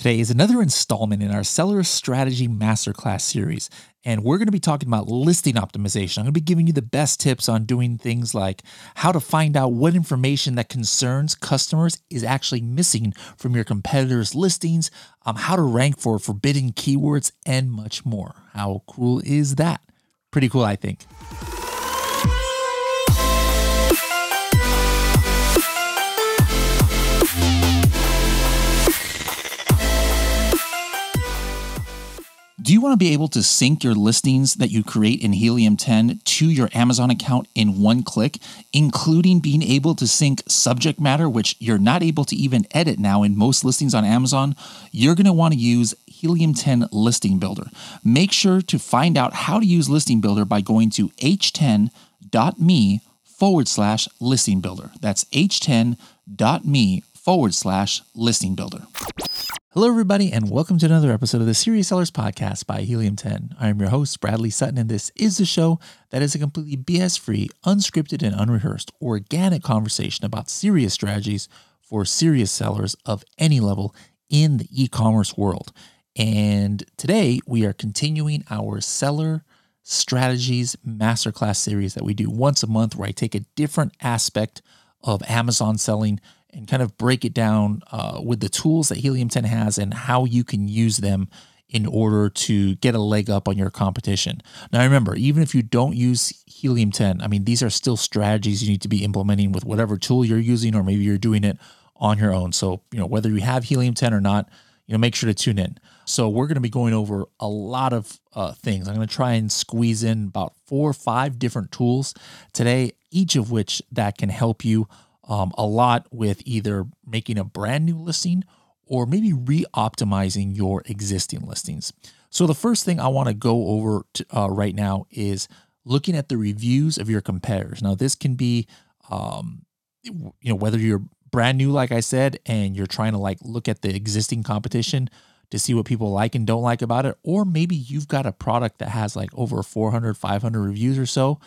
Today is another installment in our Seller Strategy Masterclass series, and we're going to be talking about listing optimization. I'm going to be giving you the best tips on doing things like how to find out what information that concerns customers is actually missing from your competitors' listings, um, how to rank for forbidden keywords, and much more. How cool is that? Pretty cool, I think. Do you want to be able to sync your listings that you create in Helium 10 to your Amazon account in one click, including being able to sync subject matter, which you're not able to even edit now in most listings on Amazon? You're going to want to use Helium 10 Listing Builder. Make sure to find out how to use Listing Builder by going to h10.me forward slash listing builder. That's h10.me forward slash listing builder. Hello, everybody, and welcome to another episode of the Serious Sellers Podcast by Helium 10. I am your host, Bradley Sutton, and this is the show that is a completely BS free, unscripted, and unrehearsed organic conversation about serious strategies for serious sellers of any level in the e commerce world. And today we are continuing our seller strategies masterclass series that we do once a month, where I take a different aspect of Amazon selling and kind of break it down uh, with the tools that Helium 10 has and how you can use them in order to get a leg up on your competition. Now, remember, even if you don't use Helium 10, I mean, these are still strategies you need to be implementing with whatever tool you're using, or maybe you're doing it on your own. So, you know, whether you have Helium 10 or not, you know, make sure to tune in. So, we're going to be going over a lot of uh, things. I'm going to try and squeeze in about four or five different tools today, each of which that can help you um, a lot with either making a brand new listing or maybe re optimizing your existing listings. So, the first thing I want to go over to, uh, right now is looking at the reviews of your competitors. Now, this can be, um, you know, whether you're brand new, like I said, and you're trying to like look at the existing competition to see what people like and don't like about it, or maybe you've got a product that has like over 400, 500 reviews or so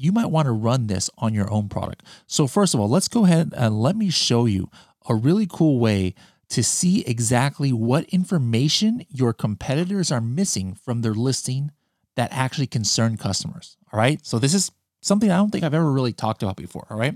you might want to run this on your own product. So, first of all, let's go ahead and let me show you a really cool way to see exactly what information your competitors are missing from their listing that actually concern customers. All right. So, this is something I don't think I've ever really talked about before. All right.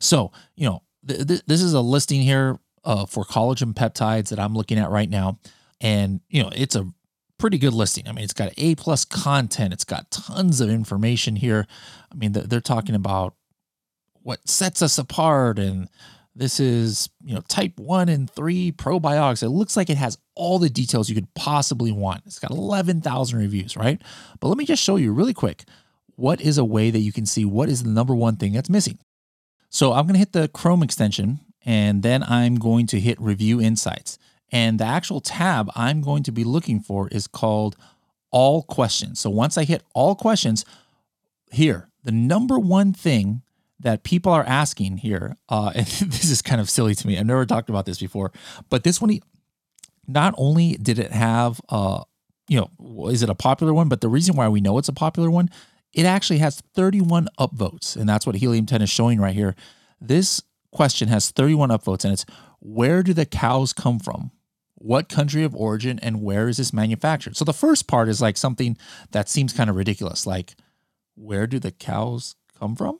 So, you know, th- th- this is a listing here uh, for collagen peptides that I'm looking at right now. And, you know, it's a pretty good listing. I mean, it's got A plus content. It's got tons of information here. I mean, they're talking about what sets us apart, and this is you know type one and three probiotics. It looks like it has all the details you could possibly want. It's got eleven thousand reviews, right? But let me just show you really quick. What is a way that you can see what is the number one thing that's missing? So I'm going to hit the Chrome extension and then I'm going to hit Review Insights. And the actual tab I'm going to be looking for is called All Questions. So once I hit All Questions, here, the number one thing that people are asking here, uh, and this is kind of silly to me. I've never talked about this before, but this one, not only did it have, uh, you know, is it a popular one? But the reason why we know it's a popular one, it actually has 31 upvotes, and that's what Helium 10 is showing right here. This question has 31 upvotes, and it's where do the cows come from? What country of origin and where is this manufactured? So the first part is like something that seems kind of ridiculous, like where do the cows come from?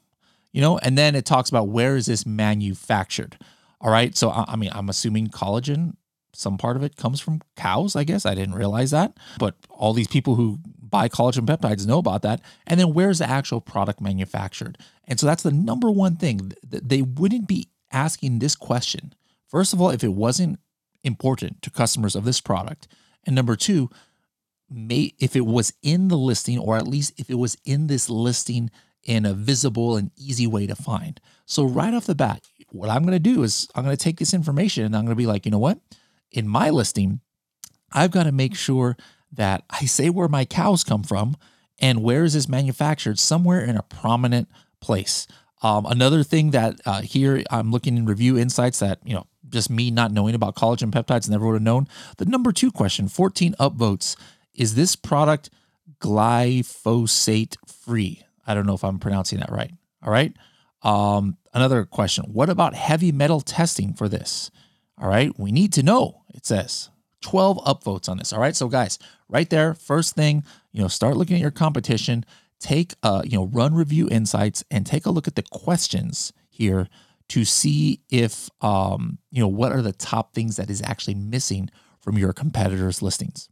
You know, and then it talks about where is this manufactured? All right. So I mean, I'm assuming collagen, some part of it comes from cows, I guess. I didn't realize that. But all these people who buy collagen peptides know about that. And then where's the actual product manufactured? And so that's the number one thing. They wouldn't be asking this question. First of all, if it wasn't important to customers of this product. And number two, may if it was in the listing, or at least if it was in this listing in a visible and easy way to find. So right off the bat, what I'm going to do is I'm going to take this information and I'm going to be like, you know what? In my listing, I've got to make sure that I say where my cows come from and where is this manufactured somewhere in a prominent place. Um, another thing that uh, here I'm looking in review insights that you know just me not knowing about collagen peptides never would have known. The number two question, 14 upvotes, is this product glyphosate free? I don't know if I'm pronouncing that right. All right. Um, another question, what about heavy metal testing for this? All right. We need to know, it says 12 upvotes on this. All right. So, guys, right there, first thing, you know, start looking at your competition, take, uh, you know, run review insights and take a look at the questions here to see if, um, you know, what are the top things that is actually missing from your competitors' listings.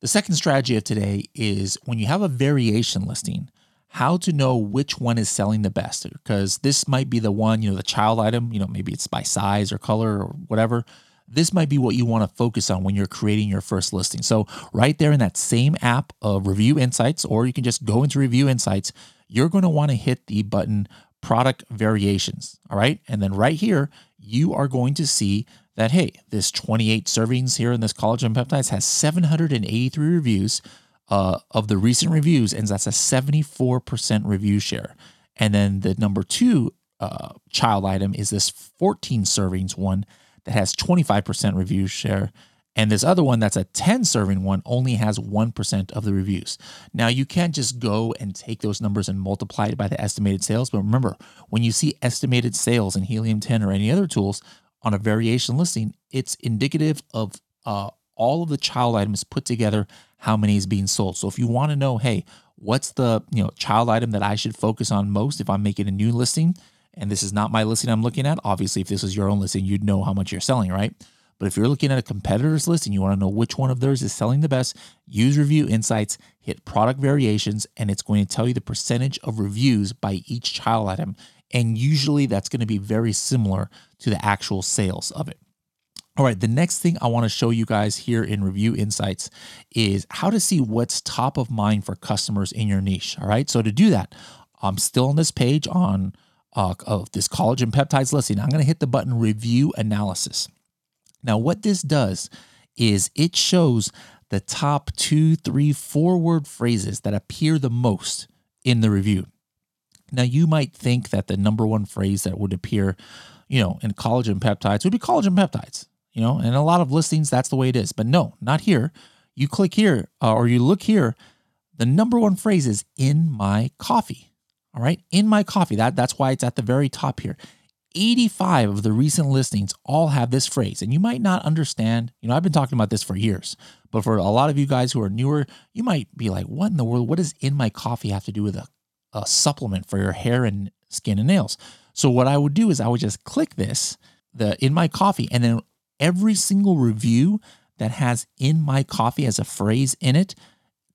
The second strategy of today is when you have a variation listing, how to know which one is selling the best. Because this might be the one, you know, the child item, you know, maybe it's by size or color or whatever. This might be what you want to focus on when you're creating your first listing. So, right there in that same app of Review Insights, or you can just go into Review Insights, you're going to want to hit the button Product Variations. All right. And then right here, you are going to see that, hey, this 28 servings here in this collagen peptides has 783 reviews uh, of the recent reviews, and that's a 74% review share. And then the number two uh, child item is this 14 servings one that has 25% review share. And this other one that's a 10 serving one only has 1% of the reviews. Now, you can't just go and take those numbers and multiply it by the estimated sales. But remember, when you see estimated sales in Helium 10 or any other tools, on a variation listing, it's indicative of uh, all of the child items put together, how many is being sold. So if you want to know, hey, what's the you know child item that I should focus on most if I'm making a new listing, and this is not my listing I'm looking at. Obviously, if this is your own listing, you'd know how much you're selling, right? But if you're looking at a competitor's list and you want to know which one of theirs is selling the best, use Review Insights, hit product variations, and it's going to tell you the percentage of reviews by each child item. And usually that's going to be very similar to the actual sales of it. All right, the next thing I want to show you guys here in Review Insights is how to see what's top of mind for customers in your niche. All right, so to do that, I'm still on this page on uh, of this collagen peptides listing. I'm going to hit the button Review Analysis. Now, what this does is it shows the top two, three, four word phrases that appear the most in the review. Now, you might think that the number one phrase that would appear, you know, in collagen peptides would be collagen peptides, you know, and a lot of listings, that's the way it is. But no, not here. You click here uh, or you look here, the number one phrase is in my coffee. All right, in my coffee. That that's why it's at the very top here. 85 of the recent listings all have this phrase. And you might not understand, you know, I've been talking about this for years, but for a lot of you guys who are newer, you might be like, what in the world? What does in my coffee have to do with a a supplement for your hair and skin and nails. So what I would do is I would just click this the in my coffee and then every single review that has in my coffee as a phrase in it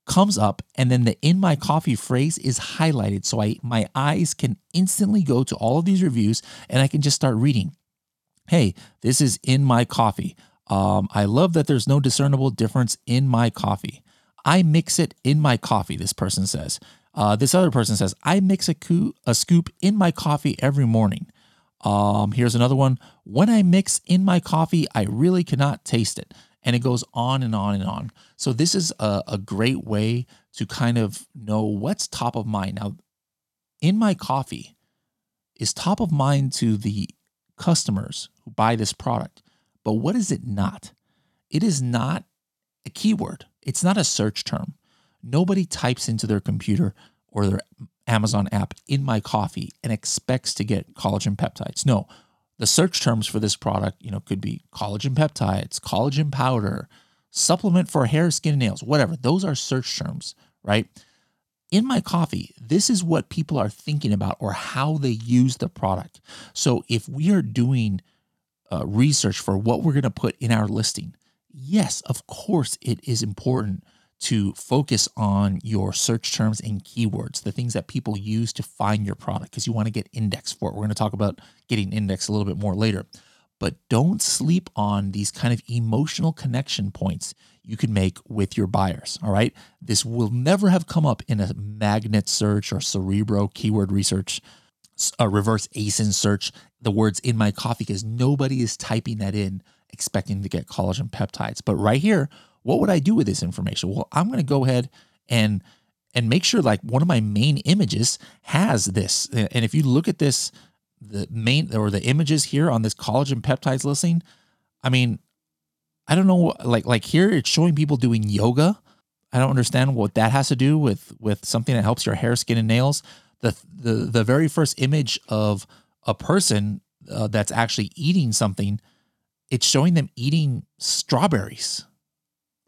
comes up and then the in my coffee phrase is highlighted so I my eyes can instantly go to all of these reviews and I can just start reading. Hey, this is in my coffee. Um, I love that there's no discernible difference in my coffee. I mix it in my coffee, this person says. Uh, this other person says, I mix a, co- a scoop in my coffee every morning. Um, here's another one. When I mix in my coffee, I really cannot taste it. And it goes on and on and on. So, this is a, a great way to kind of know what's top of mind. Now, in my coffee is top of mind to the customers who buy this product. But what is it not? It is not a keyword, it's not a search term. Nobody types into their computer or their Amazon app in my coffee and expects to get collagen peptides. No, the search terms for this product, you know, could be collagen peptides, collagen powder, supplement for hair, skin, and nails, whatever. Those are search terms, right? In my coffee, this is what people are thinking about or how they use the product. So if we are doing uh, research for what we're going to put in our listing, yes, of course, it is important to focus on your search terms and keywords, the things that people use to find your product, because you want to get indexed for it. We're going to talk about getting indexed a little bit more later. But don't sleep on these kind of emotional connection points you can make with your buyers. All right. This will never have come up in a magnet search or Cerebro keyword research, a reverse ASIN search, the words in my coffee, because nobody is typing that in expecting to get collagen peptides. But right here, what would I do with this information? Well, I'm going to go ahead and and make sure like one of my main images has this. And if you look at this, the main or the images here on this collagen peptides listing, I mean, I don't know, like like here it's showing people doing yoga. I don't understand what that has to do with with something that helps your hair, skin, and nails. The the the very first image of a person uh, that's actually eating something it's showing them eating strawberries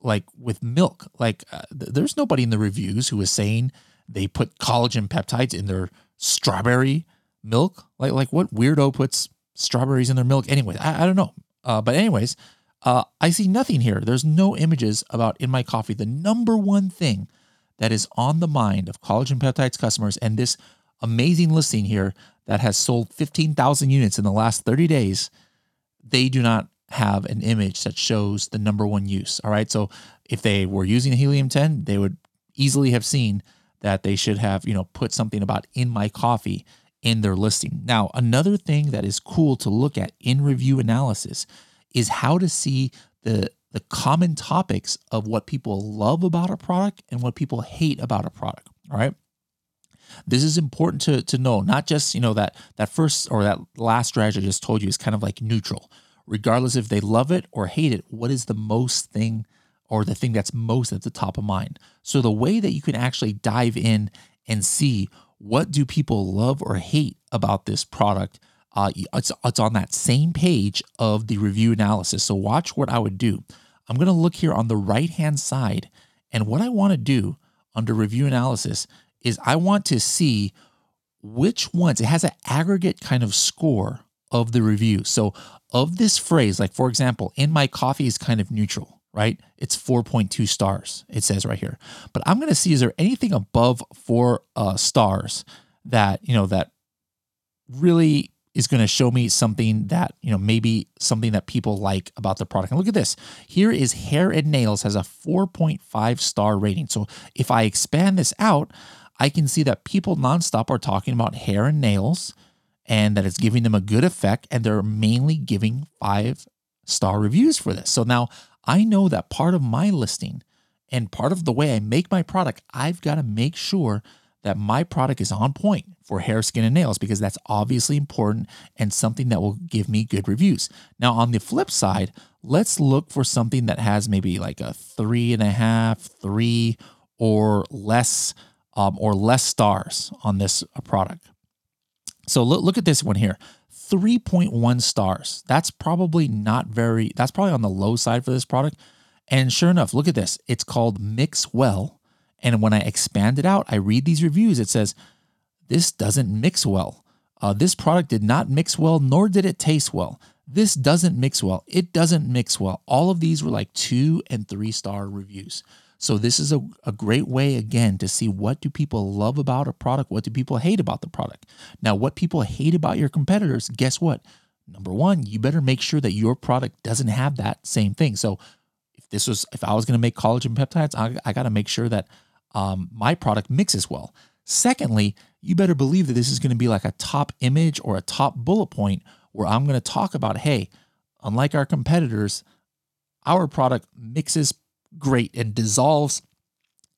like with milk. Like uh, th- there's nobody in the reviews who is saying they put collagen peptides in their strawberry milk. Like like what weirdo puts strawberries in their milk? Anyway, I, I don't know. Uh, but anyways, uh, I see nothing here. There's no images about in my coffee. The number one thing that is on the mind of collagen peptides customers and this amazing listing here that has sold 15,000 units in the last 30 days, they do not have an image that shows the number one use. All right. So if they were using helium 10, they would easily have seen that they should have, you know, put something about in my coffee in their listing. Now, another thing that is cool to look at in review analysis is how to see the the common topics of what people love about a product and what people hate about a product. All right. This is important to, to know, not just, you know, that that first or that last strategy I just told you is kind of like neutral regardless if they love it or hate it, what is the most thing or the thing that's most at the top of mind? So the way that you can actually dive in and see what do people love or hate about this product, uh, it's, it's on that same page of the review analysis. So watch what I would do. I'm going to look here on the right hand side. And what I want to do under review analysis is I want to see which ones, it has an aggregate kind of score of the review. So of this phrase, like for example, in my coffee is kind of neutral, right? It's 4.2 stars, it says right here. But I'm going to see is there anything above four uh, stars that, you know, that really is going to show me something that, you know, maybe something that people like about the product. And look at this. Here is hair and nails has a 4.5 star rating. So if I expand this out, I can see that people nonstop are talking about hair and nails and that it's giving them a good effect. And they're mainly giving five star reviews for this. So now I know that part of my listing and part of the way I make my product, I've got to make sure that my product is on point for hair, skin, and nails because that's obviously important and something that will give me good reviews. Now, on the flip side, let's look for something that has maybe like a three and a half, three or less, um, or less stars on this uh, product. So look, look at this one here 3.1 stars. That's probably not very, that's probably on the low side for this product. And sure enough, look at this. It's called Mix Well. And when I expand it out, I read these reviews. It says, This doesn't mix well. Uh, this product did not mix well, nor did it taste well. This doesn't mix well. It doesn't mix well. All of these were like two and three star reviews. So this is a, a great way again to see what do people love about a product, what do people hate about the product. Now, what people hate about your competitors, guess what? Number one, you better make sure that your product doesn't have that same thing. So if this was if I was going to make collagen peptides, I, I got to make sure that um, my product mixes well. Secondly, you better believe that this is going to be like a top image or a top bullet point where I'm going to talk about, hey, unlike our competitors, our product mixes great and dissolves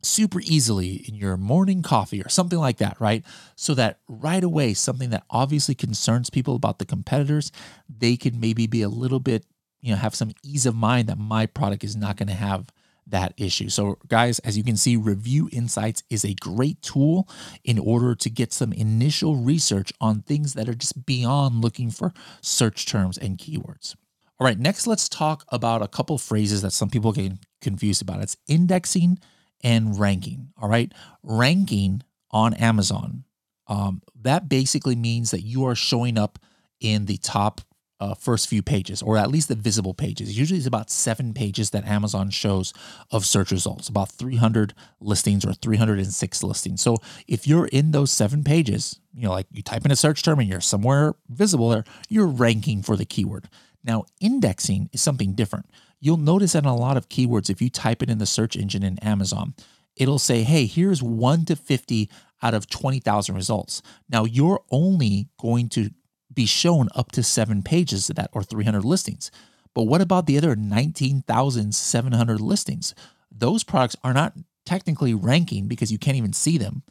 super easily in your morning coffee or something like that, right? So that right away, something that obviously concerns people about the competitors, they can maybe be a little bit, you know, have some ease of mind that my product is not going to have that issue. So, guys, as you can see, Review Insights is a great tool in order to get some initial research on things that are just beyond looking for search terms and keywords. All right, next let's talk about a couple phrases that some people get confused about. It's indexing and ranking. All right, ranking on Amazon. Um, that basically means that you are showing up in the top uh, first few pages, or at least the visible pages. Usually, it's about seven pages that Amazon shows of search results, about 300 listings or 306 listings. So, if you're in those seven pages, you know, like you type in a search term and you're somewhere visible there, you're ranking for the keyword. Now, indexing is something different. You'll notice that in a lot of keywords, if you type it in the search engine in Amazon, it'll say, hey, here's 1 to 50 out of 20,000 results. Now, you're only going to be shown up to seven pages of that or 300 listings. But what about the other 19,700 listings? Those products are not technically ranking because you can't even see them,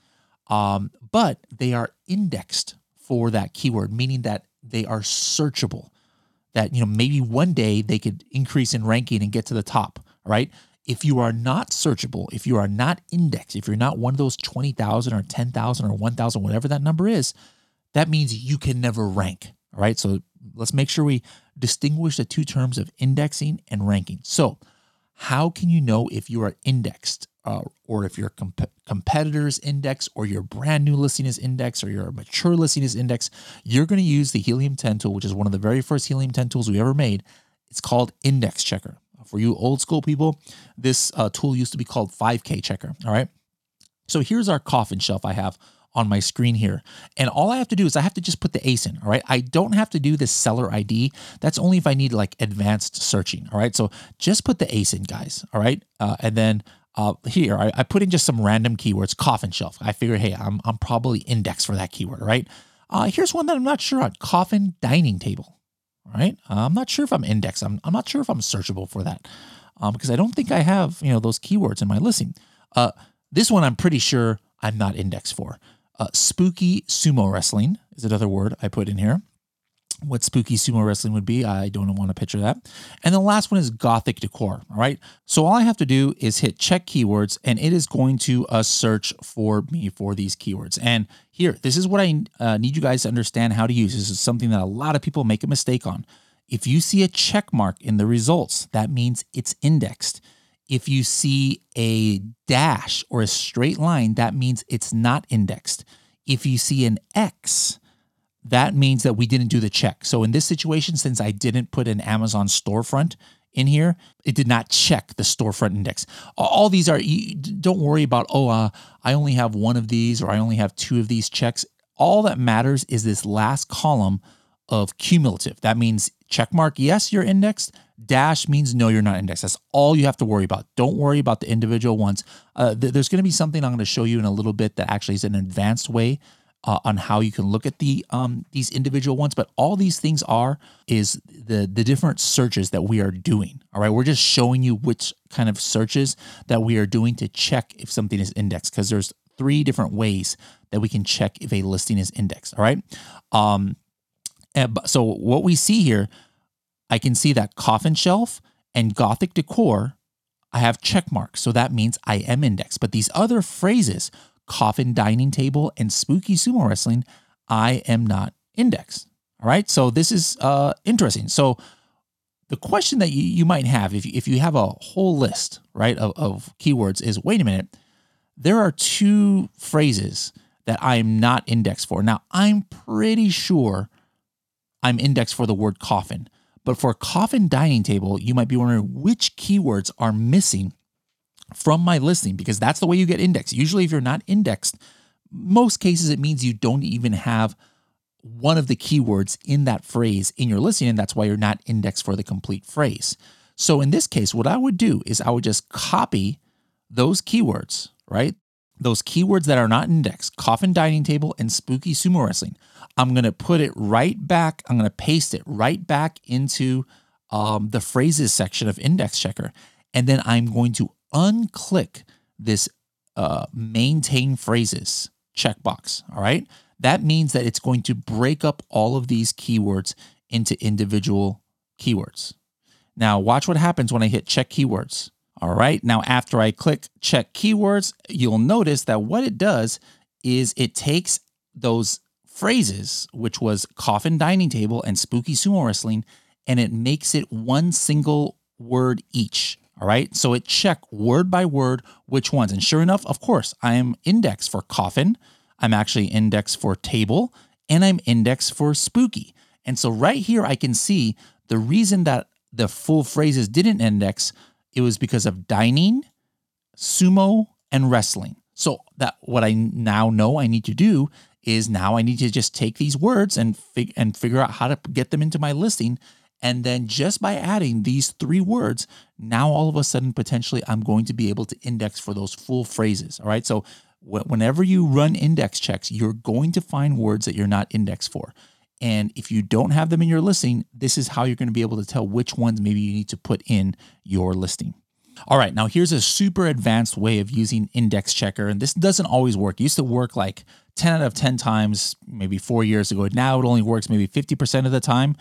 um, but they are indexed for that keyword, meaning that they are searchable that you know maybe one day they could increase in ranking and get to the top right? If you are not searchable if you are not indexed if you're not one of those 20000 or 10000 or 1000 whatever that number is that means you can never rank all right? So let's make sure we distinguish the two terms of indexing and ranking. So, how can you know if you are indexed uh, or if your comp- competitors index or your brand new listing is indexed or your mature listing is indexed? You're going to use the Helium 10 tool, which is one of the very first Helium 10 tools we ever made. It's called Index Checker. For you old school people, this uh, tool used to be called 5K Checker. All right. So here's our coffin shelf I have on my screen here. And all I have to do is I have to just put the ASIN, all right? I don't have to do the seller ID. That's only if I need like advanced searching, all right? So just put the ASIN, guys, all right? Uh, and then uh, here, I, I, put in just some random keywords, coffin shelf. I figure, hey, I'm, I'm probably indexed for that keyword, right? Uh, here's one that I'm not sure on, coffin dining table, right? Uh, I'm not sure if I'm indexed. I'm, I'm not sure if I'm searchable for that um, because I don't think I have, you know, those keywords in my listing. Uh, this one I'm pretty sure I'm not indexed for. Uh, spooky sumo wrestling is another word I put in here. What spooky sumo wrestling would be, I don't want to picture that. And the last one is gothic decor. All right. So all I have to do is hit check keywords and it is going to uh, search for me for these keywords. And here, this is what I uh, need you guys to understand how to use. This is something that a lot of people make a mistake on. If you see a check mark in the results, that means it's indexed. If you see a dash or a straight line, that means it's not indexed. If you see an X, that means that we didn't do the check. So in this situation, since I didn't put an Amazon storefront in here, it did not check the storefront index. All these are, don't worry about, oh, uh, I only have one of these or I only have two of these checks. All that matters is this last column of cumulative. That means check mark, yes, you're indexed. Dash means no, you're not indexed. That's all you have to worry about. Don't worry about the individual ones. Uh, th- there's going to be something I'm going to show you in a little bit that actually is an advanced way uh, on how you can look at the um, these individual ones. But all these things are is the the different searches that we are doing. All right, we're just showing you which kind of searches that we are doing to check if something is indexed because there's three different ways that we can check if a listing is indexed. All right. Um, and so what we see here I can see that coffin shelf and Gothic decor, I have check marks. So that means I am indexed. But these other phrases, coffin dining table and spooky sumo wrestling, I am not indexed. All right. So this is uh, interesting. So the question that you, you might have if, if you have a whole list, right, of, of keywords is wait a minute, there are two phrases that I'm not indexed for. Now, I'm pretty sure I'm indexed for the word coffin. But for coffin dining table, you might be wondering which keywords are missing from my listing because that's the way you get indexed. Usually, if you're not indexed, most cases it means you don't even have one of the keywords in that phrase in your listing, and that's why you're not indexed for the complete phrase. So in this case, what I would do is I would just copy those keywords, right? Those keywords that are not indexed, coffin dining table and spooky sumo wrestling. I'm going to put it right back. I'm going to paste it right back into um, the phrases section of Index Checker. And then I'm going to unclick this uh, maintain phrases checkbox. All right. That means that it's going to break up all of these keywords into individual keywords. Now, watch what happens when I hit check keywords. All right. Now, after I click check keywords, you'll notice that what it does is it takes those phrases, which was coffin dining table and spooky sumo wrestling, and it makes it one single word each. All right. So it check word by word which ones. And sure enough, of course, I am indexed for coffin. I'm actually indexed for table and I'm indexed for spooky. And so right here, I can see the reason that the full phrases didn't index, it was because of dining, sumo, and wrestling. So that what I now know I need to do is now I need to just take these words and fig- and figure out how to get them into my listing. And then just by adding these three words, now all of a sudden, potentially, I'm going to be able to index for those full phrases. All right. So wh- whenever you run index checks, you're going to find words that you're not indexed for. And if you don't have them in your listing, this is how you're going to be able to tell which ones maybe you need to put in your listing. All right, now here's a super advanced way of using index checker. And this doesn't always work. It used to work like 10 out of 10 times, maybe four years ago. Now it only works maybe 50% of the time.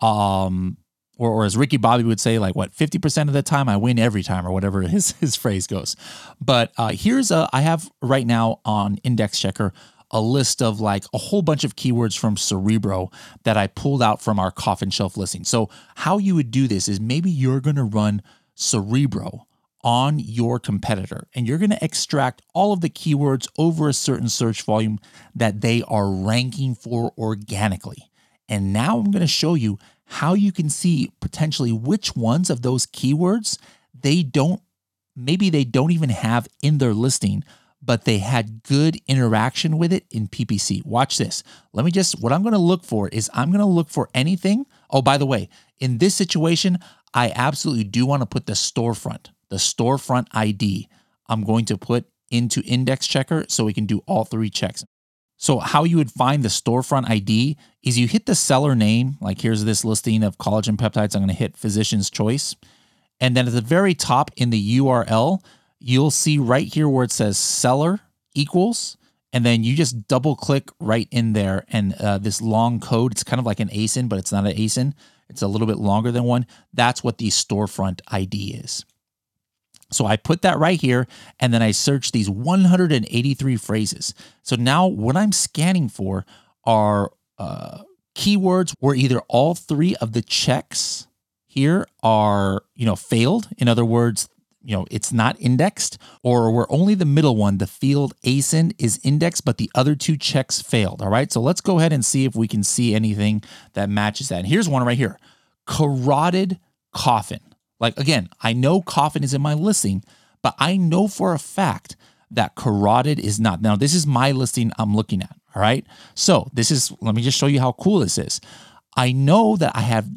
Um, or, or as Ricky Bobby would say, like what, 50% of the time I win every time, or whatever his, his phrase goes. But uh, here's a, I have right now on Index Checker a list of like a whole bunch of keywords from Cerebro that I pulled out from our coffin shelf listing. So, how you would do this is maybe you're going to run Cerebro on your competitor and you're going to extract all of the keywords over a certain search volume that they are ranking for organically. And now I'm going to show you how you can see potentially which ones of those keywords they don't, maybe they don't even have in their listing, but they had good interaction with it in PPC. Watch this. Let me just, what I'm going to look for is I'm going to look for anything. Oh, by the way, in this situation, I absolutely do want to put the storefront, the storefront ID. I'm going to put into index checker so we can do all three checks. So, how you would find the storefront ID is you hit the seller name, like here's this listing of collagen peptides. I'm going to hit physician's choice. And then at the very top in the URL, you'll see right here where it says seller equals. And then you just double click right in there. And uh, this long code, it's kind of like an ASIN, but it's not an ASIN. It's a little bit longer than one. That's what the storefront ID is. So I put that right here and then I search these 183 phrases. So now what I'm scanning for are uh, keywords where either all three of the checks here are, you know, failed. In other words, you know, it's not indexed, or where only the middle one, the field ASIN, is indexed, but the other two checks failed. All right. So let's go ahead and see if we can see anything that matches that. And here's one right here carotid coffin. Like, again, I know coffin is in my listing, but I know for a fact that carotid is not. Now, this is my listing I'm looking at. All right. So this is, let me just show you how cool this is. I know that I have,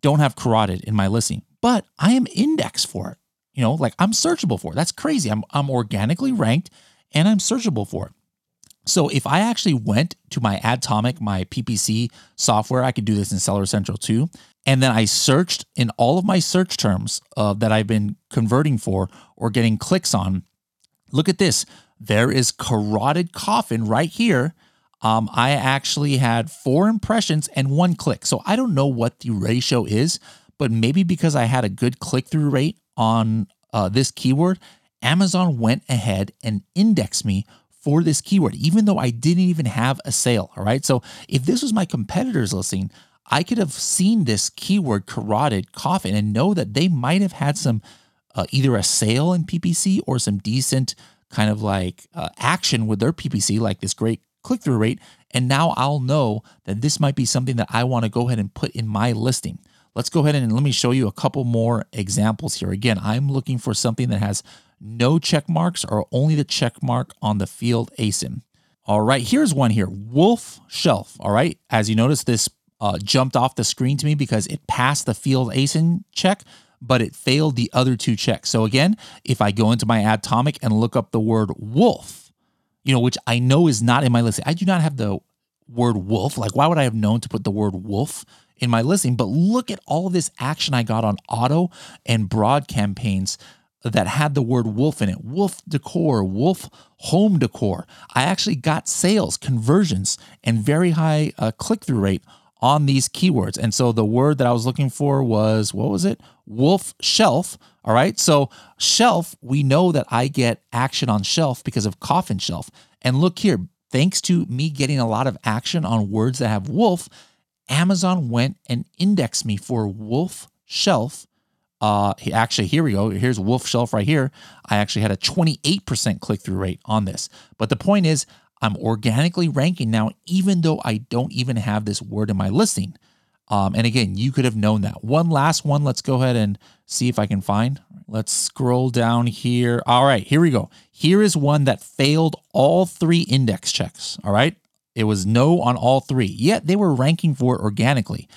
don't have carotid in my listing, but I am indexed for it. You know, like I'm searchable for. It. That's crazy. I'm I'm organically ranked and I'm searchable for it. So if I actually went to my Adtomic, my PPC software, I could do this in Seller Central too. And then I searched in all of my search terms uh, that I've been converting for or getting clicks on. Look at this. There is carotid coffin right here. Um, I actually had four impressions and one click. So I don't know what the ratio is, but maybe because I had a good click through rate on uh, this keyword, Amazon went ahead and indexed me for this keyword, even though I didn't even have a sale. All right. So if this was my competitor's listing, I could have seen this keyword carotid coffin and know that they might have had some uh, either a sale in PPC or some decent kind of like uh, action with their PPC, like this great click through rate. And now I'll know that this might be something that I want to go ahead and put in my listing. Let's go ahead and let me show you a couple more examples here. Again, I'm looking for something that has no check marks or only the check mark on the field ASIN. All right, here's one here, Wolf Shelf. All right, as you notice, this uh, jumped off the screen to me because it passed the field ASIN check, but it failed the other two checks. So again, if I go into my Adtomic and look up the word wolf, you know, which I know is not in my listing, I do not have the word wolf. Like, why would I have known to put the word wolf in my listing? But look at all this action I got on auto and broad campaigns that had the word wolf in it wolf decor, wolf home decor. I actually got sales, conversions, and very high uh, click through rate on these keywords. And so the word that I was looking for was what was it? Wolf shelf. All right. So shelf, we know that I get action on shelf because of coffin shelf. And look here, thanks to me getting a lot of action on words that have wolf, Amazon went and indexed me for wolf shelf uh, actually, here we go. Here's Wolf Shelf right here. I actually had a 28% click through rate on this. But the point is, I'm organically ranking now, even though I don't even have this word in my listing. Um, and again, you could have known that. One last one. Let's go ahead and see if I can find. Let's scroll down here. All right, here we go. Here is one that failed all three index checks. All right. It was no on all three, yet they were ranking for it organically.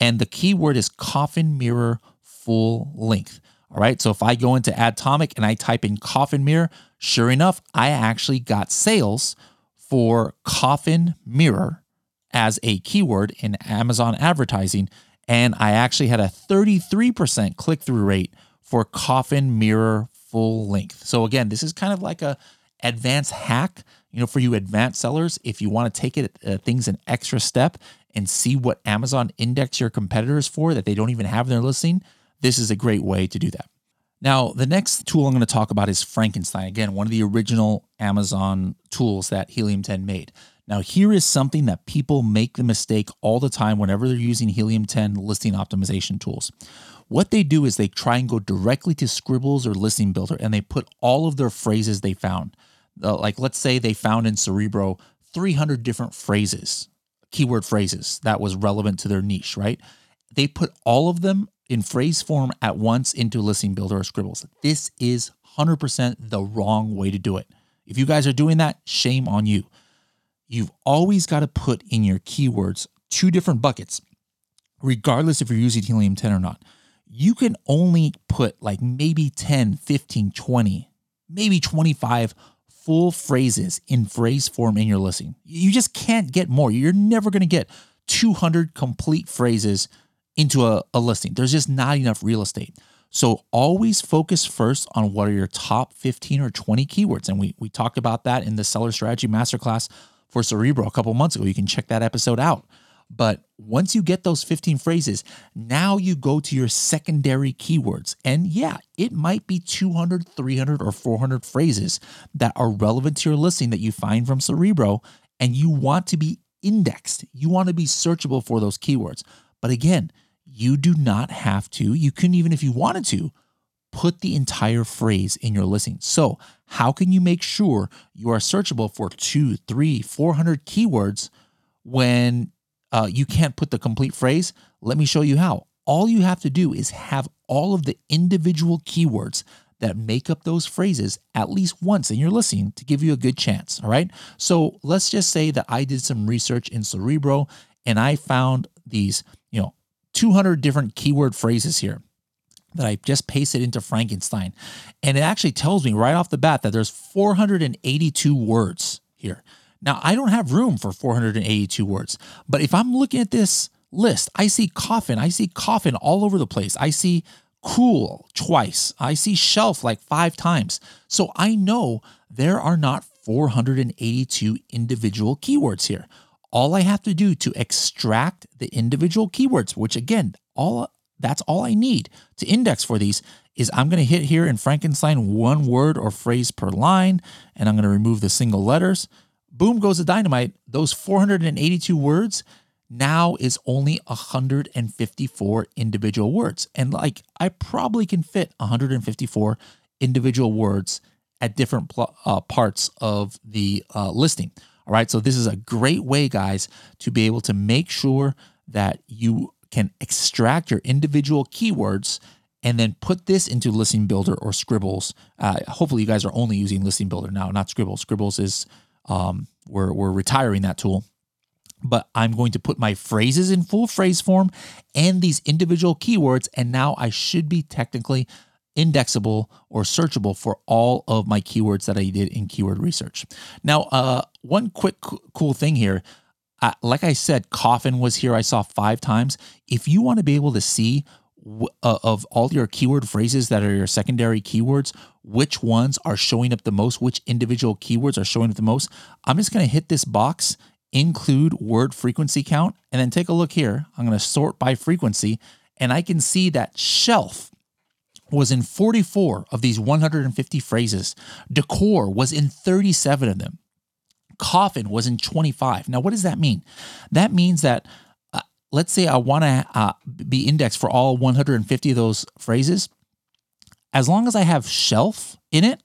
And the keyword is coffin mirror full length. All right. So if I go into Adtomic and I type in coffin mirror, sure enough, I actually got sales for coffin mirror as a keyword in Amazon advertising. And I actually had a 33% click through rate for coffin mirror full length. So again, this is kind of like a advanced hack, you know, for you advanced sellers. If you want to take it uh, things an extra step and see what Amazon index your competitors for that they don't even have in their listing, this is a great way to do that. Now, the next tool I'm going to talk about is Frankenstein. Again, one of the original Amazon tools that Helium 10 made. Now, here is something that people make the mistake all the time whenever they're using Helium 10 listing optimization tools. What they do is they try and go directly to Scribbles or Listing Builder and they put all of their phrases they found. Uh, like, let's say they found in Cerebro 300 different phrases, keyword phrases that was relevant to their niche, right? They put all of them in phrase form at once into Listing Builder or Scribbles. This is 100% the wrong way to do it. If you guys are doing that, shame on you. You've always got to put in your keywords two different buckets, regardless if you're using Helium 10 or not. You can only put like maybe 10, 15, 20, maybe 25 full phrases in phrase form in your listing. You just can't get more. You're never going to get 200 complete phrases into a, a listing. There's just not enough real estate. So always focus first on what are your top 15 or 20 keywords. And we we talked about that in the seller strategy masterclass for Cerebro a couple months ago. You can check that episode out. But once you get those 15 phrases, now you go to your secondary keywords. And yeah, it might be 200, 300, or 400 phrases that are relevant to your listing that you find from Cerebro, and you want to be indexed. You want to be searchable for those keywords. But again, you do not have to, you couldn't even if you wanted to, put the entire phrase in your listing. So, how can you make sure you are searchable for two, three, 400 keywords when uh, you can't put the complete phrase? Let me show you how. All you have to do is have all of the individual keywords that make up those phrases at least once in your listing to give you a good chance. All right. So let's just say that I did some research in Cerebro and I found these, 200 different keyword phrases here that I just pasted into Frankenstein. And it actually tells me right off the bat that there's 482 words here. Now, I don't have room for 482 words, but if I'm looking at this list, I see coffin, I see coffin all over the place. I see cool twice. I see shelf like five times. So I know there are not 482 individual keywords here all I have to do to extract the individual keywords, which again, all that's all I need to index for these is I'm going to hit here in Frankenstein one word or phrase per line, and I'm going to remove the single letters. Boom goes the dynamite. Those 482 words now is only 154 individual words. And like I probably can fit 154 individual words at different pl- uh, parts of the uh, listing. All right. So this is a great way, guys, to be able to make sure that you can extract your individual keywords and then put this into Listing Builder or Scribbles. Uh, hopefully, you guys are only using Listing Builder now, not Scribbles. Scribbles is um, we're we're retiring that tool. But I'm going to put my phrases in full phrase form and these individual keywords, and now I should be technically indexable or searchable for all of my keywords that I did in keyword research. Now, uh, one quick cool thing here. Uh, like I said, coffin was here. I saw five times. If you want to be able to see uh, of all your keyword phrases that are your secondary keywords, which ones are showing up the most, which individual keywords are showing up the most, I'm just going to hit this box, include word frequency count, and then take a look here. I'm going to sort by frequency, and I can see that shelf was in 44 of these 150 phrases. Decor was in 37 of them. Coffin was in 25. Now, what does that mean? That means that, uh, let's say I want to uh, be indexed for all 150 of those phrases. As long as I have shelf in it,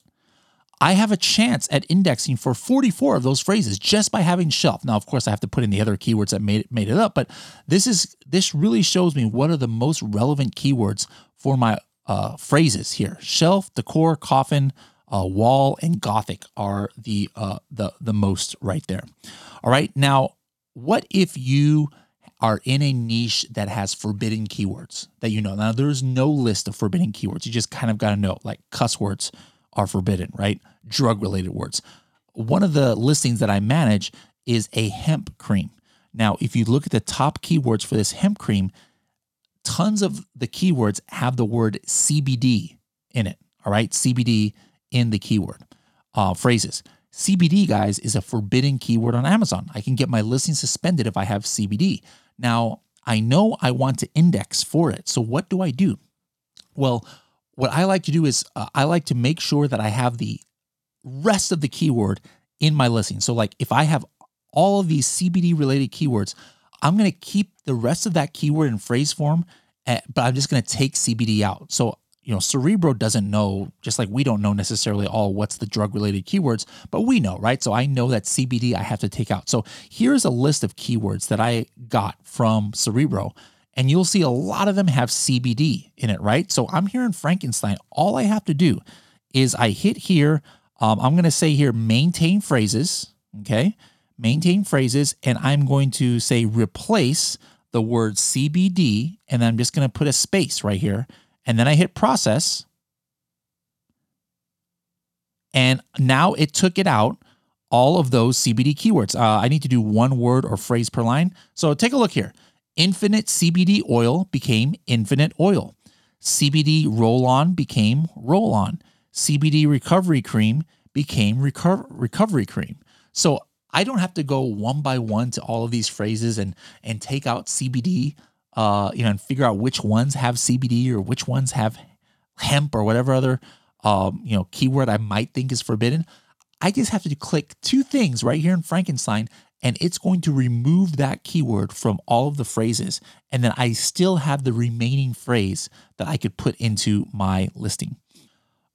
I have a chance at indexing for 44 of those phrases just by having shelf. Now, of course, I have to put in the other keywords that made it, made it up, but this is this really shows me what are the most relevant keywords for my uh, phrases here. Shelf, decor, coffin, uh, wall, and gothic are the uh, the the most right there. All right, now what if you are in a niche that has forbidden keywords that you know? Now there's no list of forbidden keywords. You just kind of got to know, like cuss words are forbidden, right? Drug related words. One of the listings that I manage is a hemp cream. Now, if you look at the top keywords for this hemp cream, tons of the keywords have the word CBD in it. All right, CBD in the keyword uh, phrases. CBD, guys, is a forbidden keyword on Amazon. I can get my listing suspended if I have CBD. Now, I know I want to index for it. So, what do I do? Well, what I like to do is uh, I like to make sure that I have the rest of the keyword in my listing. So, like if I have all of these CBD related keywords, I'm going to keep the rest of that keyword in phrase form, eh, but I'm just going to take CBD out. So, you know, Cerebro doesn't know, just like we don't know necessarily all what's the drug related keywords, but we know, right? So I know that CBD I have to take out. So here's a list of keywords that I got from Cerebro and you'll see a lot of them have CBD in it, right? So I'm here in Frankenstein. All I have to do is I hit here. Um, I'm going to say here maintain phrases, okay? Maintain phrases, and I'm going to say replace the word CBD, and I'm just going to put a space right here. And then I hit process. And now it took it out all of those CBD keywords. Uh, I need to do one word or phrase per line. So take a look here. Infinite CBD oil became infinite oil. CBD roll on became roll on. CBD recovery cream became reco- recovery cream. So I don't have to go one by one to all of these phrases and and take out CBD, uh, you know, and figure out which ones have CBD or which ones have hemp or whatever other, um, you know, keyword I might think is forbidden. I just have to click two things right here in Frankenstein and it's going to remove that keyword from all of the phrases. And then I still have the remaining phrase that I could put into my listing.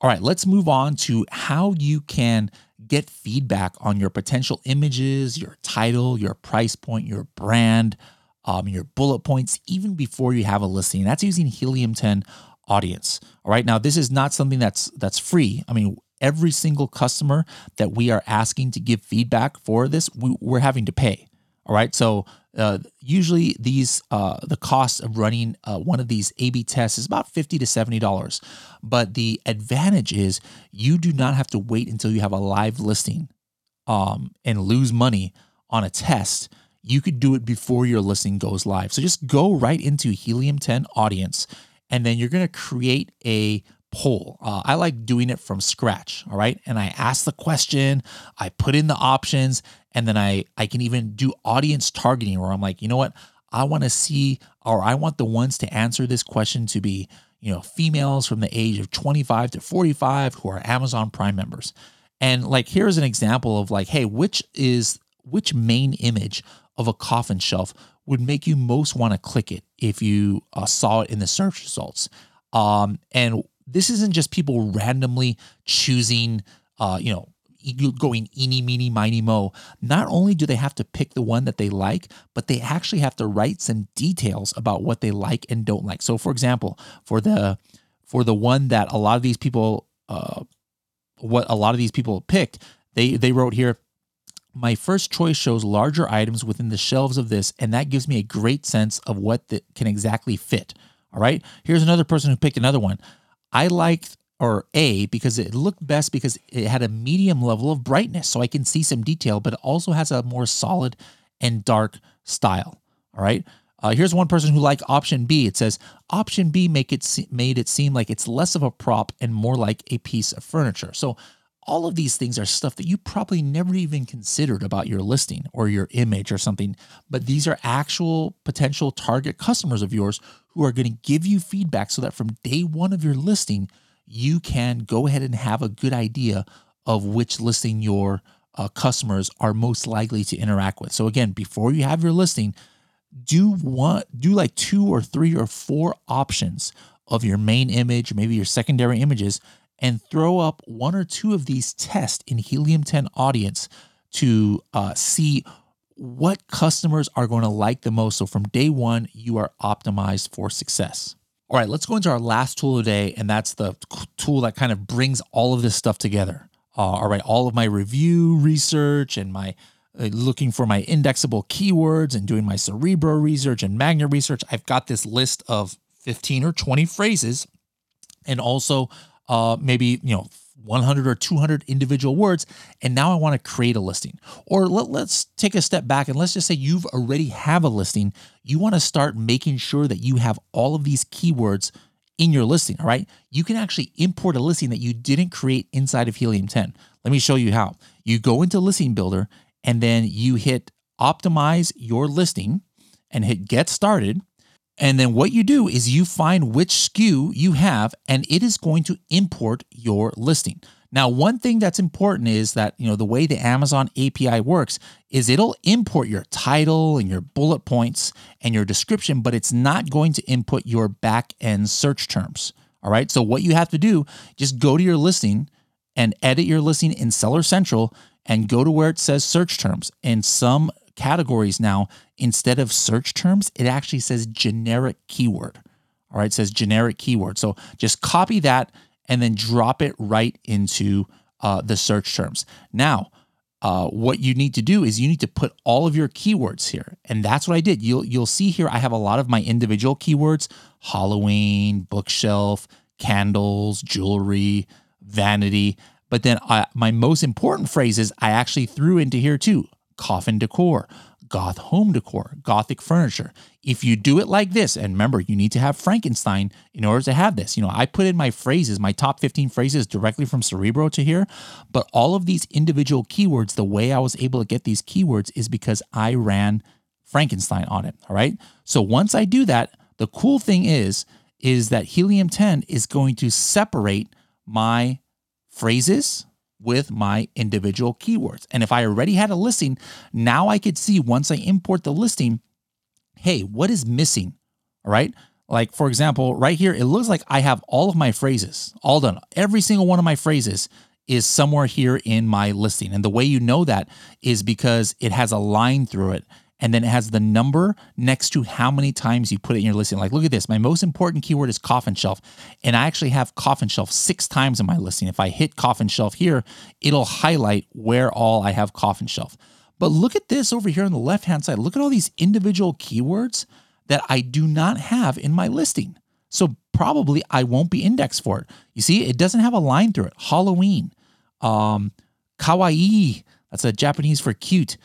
All right, let's move on to how you can get feedback on your potential images, your title, your price point, your brand, um, your bullet points, even before you have a listing. That's using Helium 10 audience. All right. Now, this is not something that's that's free. I mean, every single customer that we are asking to give feedback for this, we, are having to pay. All right. So uh, usually these uh, the cost of running uh, one of these A/B tests is about fifty to seventy dollars. But the advantage is you do not have to wait until you have a live listing um, and lose money on a test. You could do it before your listing goes live. So just go right into Helium 10 audience, and then you're going to create a poll. Uh, I like doing it from scratch. All right. And I ask the question, I put in the options, and then I, I can even do audience targeting where I'm like, you know what? I want to see, or I want the ones to answer this question to be, you know, females from the age of 25 to 45 who are Amazon Prime members. And like, here's an example of like, hey, which is, which main image of a coffin shelf would make you most want to click it if you uh, saw it in the search results? Um, and this isn't just people randomly choosing, uh, you know, going eeny, meeny, miny, mo. Not only do they have to pick the one that they like, but they actually have to write some details about what they like and don't like. So, for example, for the for the one that a lot of these people, uh, what a lot of these people picked, they they wrote here. My first choice shows larger items within the shelves of this, and that gives me a great sense of what the, can exactly fit. All right. Here's another person who picked another one. I liked or A because it looked best because it had a medium level of brightness, so I can see some detail, but it also has a more solid and dark style. All right. Uh, here's one person who liked option B. It says option B make it se- made it seem like it's less of a prop and more like a piece of furniture. So all of these things are stuff that you probably never even considered about your listing or your image or something, but these are actual potential target customers of yours who are going to give you feedback so that from day one of your listing, you can go ahead and have a good idea of which listing your uh, customers are most likely to interact with. So again, before you have your listing, do one do like two or three or four options of your main image, maybe your secondary images, and throw up one or two of these tests in Helium 10 audience to uh, see what customers are going to like the most. So from day one, you are optimized for success. All right, let's go into our last tool today, and that's the tool that kind of brings all of this stuff together. Uh, all right, all of my review research and my uh, looking for my indexable keywords and doing my Cerebro research and Magnet research. I've got this list of 15 or 20 phrases and also uh, maybe, you know, 100 or 200 individual words and now I want to create a listing. Or let, us take a step back and let's just say you've already have a listing. You want to start making sure that you have all of these keywords in your listing, all right? You can actually import a listing that you didn't create inside of Helium 10. Let me show you how. You go into Listing Builder and then you hit optimize your listing and hit get started And then what you do is you find which SKU you have and it is going to import your listing. Now, one thing that's important is that, you know, the way the Amazon API works is it'll import your title and your bullet points and your description, but it's not going to input your back end search terms. All right. So what you have to do, just go to your listing and edit your listing in Seller Central and go to where it says search terms. In some categories now, instead of search terms, it actually says generic keyword. All right, it says generic keyword. So just copy that and then drop it right into uh, the search terms. Now, uh, what you need to do is you need to put all of your keywords here, and that's what I did. You'll you'll see here I have a lot of my individual keywords: Halloween, bookshelf, candles, jewelry, vanity. But then I, my most important phrases I actually threw into here too: coffin decor, goth home decor, gothic furniture. If you do it like this, and remember, you need to have Frankenstein in order to have this. You know, I put in my phrases, my top 15 phrases directly from Cerebro to here, but all of these individual keywords, the way I was able to get these keywords is because I ran Frankenstein on it. All right. So once I do that, the cool thing is, is that Helium 10 is going to separate my phrases with my individual keywords. And if I already had a listing, now I could see once I import the listing, hey, what is missing? All right. Like, for example, right here, it looks like I have all of my phrases all done. Every single one of my phrases is somewhere here in my listing. And the way you know that is because it has a line through it and then it has the number next to how many times you put it in your listing. Like, look at this. My most important keyword is coffin shelf. And I actually have coffin shelf six times in my listing. If I hit coffin shelf here, it'll highlight where all I have coffin shelf. But look at this over here on the left hand side. Look at all these individual keywords that I do not have in my listing. So probably I won't be indexed for it. You see, it doesn't have a line through it. Halloween, um, kawaii, that's a Japanese for cute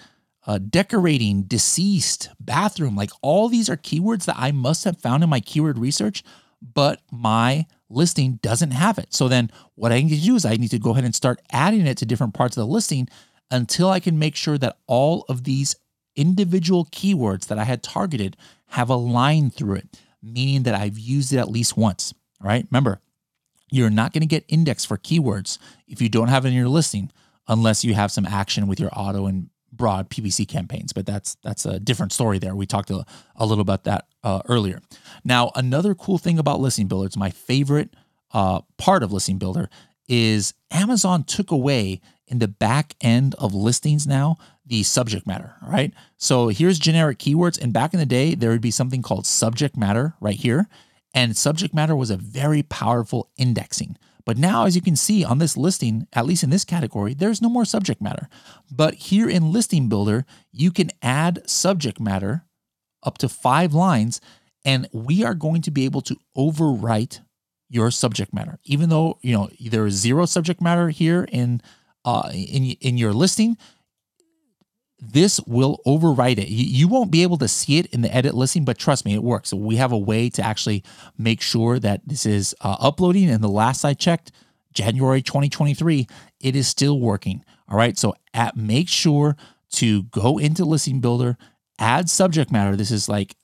uh, decorating, deceased, bathroom. Like all these are keywords that I must have found in my keyword research, but my listing doesn't have it. So then what I need to do is I need to go ahead and start adding it to different parts of the listing until I can make sure that all of these individual keywords that I had targeted have a line through it, meaning that I've used it at least once. All right. Remember, you're not going to get indexed for keywords if you don't have it in your listing unless you have some action with your auto and broad PPC campaigns, but that's that's a different story there. We talked a, a little about that uh, earlier. Now, another cool thing about Listing Builder, it's my favorite uh, part of Listing Builder, is Amazon took away in the back end of listings now the subject matter, right? So here's generic keywords. And back in the day, there would be something called subject matter right here. And subject matter was a very powerful indexing. But now, as you can see on this listing, at least in this category, there's no more subject matter. But here in Listing Builder, you can add subject matter up to five lines, and we are going to be able to overwrite your subject matter. Even though you know there is zero subject matter here in uh, in in your listing, this will overwrite it. You won't be able to see it in the edit listing, but trust me, it works. We have a way to actually make sure that this is uh, uploading. And the last I checked, January 2023, it is still working. All right. So at, make sure to go into Listing Builder, add subject matter. This is like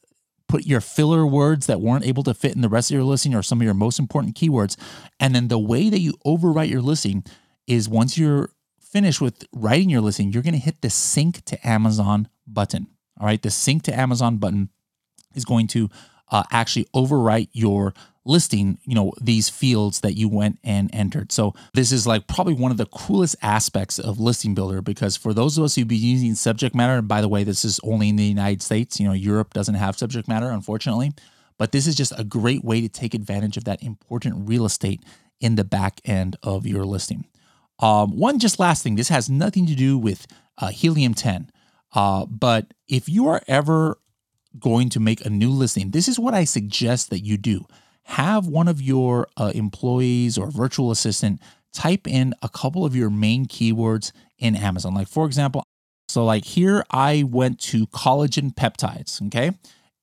put your filler words that weren't able to fit in the rest of your listing or some of your most important keywords. And then the way that you overwrite your listing is once you're finish with writing your listing, you're going to hit the sync to Amazon button. All right. The sync to Amazon button is going to uh, actually overwrite your listing, you know, these fields that you went and entered. So this is like probably one of the coolest aspects of Listing Builder because for those of us who've been using subject matter, and by the way, this is only in the United States, you know, Europe doesn't have subject matter, unfortunately, but this is just a great way to take advantage of that important real estate in the back end of your listing. Um, one just last thing. This has nothing to do with uh, helium 10. Uh, but if you are ever going to make a new listing, this is what I suggest that you do. Have one of your uh, employees or virtual assistant type in a couple of your main keywords in Amazon. Like, for example, so like here I went to collagen peptides, okay?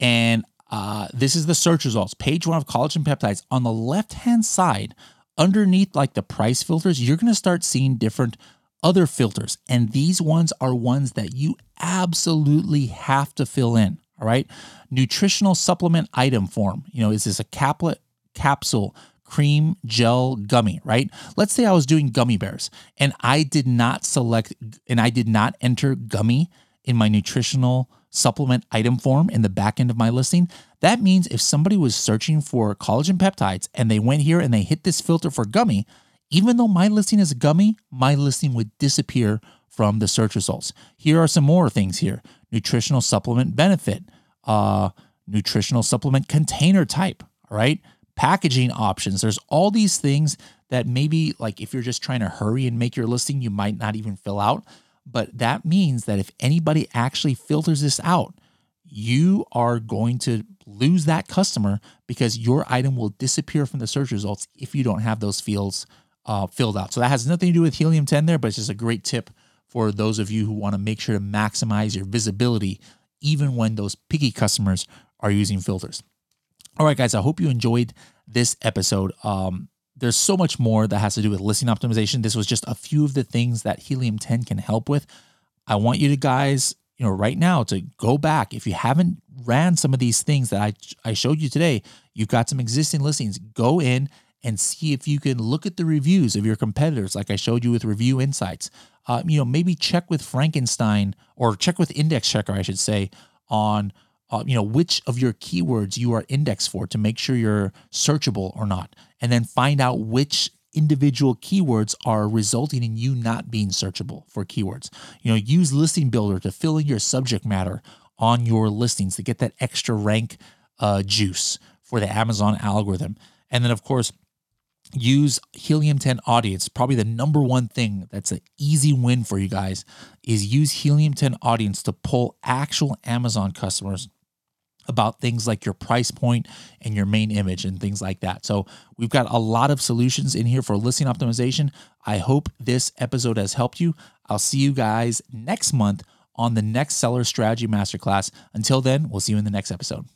And uh, this is the search results. Page one of collagen peptides. On the left hand side, underneath like the price filters, you're going to start seeing different other filters. And these ones are ones that you absolutely have to fill in. All right. Nutritional supplement item form. You know, is this a caplet, capsule, cream, gel, gummy, right? Let's say I was doing gummy bears and I did not select and I did not enter gummy in my nutritional supplement item form in the back end of my listing. That means if somebody was searching for collagen peptides and they went here and they hit this filter for gummy, even though my listing is a gummy, my listing would disappear from the search results. Here are some more things here nutritional supplement benefit, uh, nutritional supplement container type, all right? Packaging options. There's all these things that maybe, like, if you're just trying to hurry and make your listing, you might not even fill out. But that means that if anybody actually filters this out, you are going to lose that customer because your item will disappear from the search results if you don't have those fields uh, filled out. So that has nothing to do with Helium 10 there, but it's just a great tip for those of you who want to make sure to maximize your visibility even when those picky customers are using filters. All right, guys, I hope you enjoyed this episode. Um, there's so much more that has to do with listing optimization. This was just a few of the things that Helium 10 can help with. I want you to guys, you know, right now to go back. If you haven't ran some of these things that I I showed you today, you've got some existing listings. Go in and see if you can look at the reviews of your competitors, like I showed you with Review Insights. Uh, you know, maybe check with Frankenstein or check with Index Checker, I should say, on uh, you know which of your keywords you are indexed for to make sure you're searchable or not, and then find out which individual keywords are resulting in you not being searchable for keywords. You know, use Listing Builder to fill in your subject matter on your listings to get that extra rank uh, juice for the Amazon algorithm. And then, of course, use Helium 10 Audience. Probably the number one thing that's an easy win for you guys is use Helium 10 Audience to pull actual Amazon customers about things like your price point and your main image and things like that. So, we've got a lot of solutions in here for listing optimization. I hope this episode has helped you. I'll see you guys next month on the next Seller Strategy Masterclass. Until then, we'll see you in the next episode.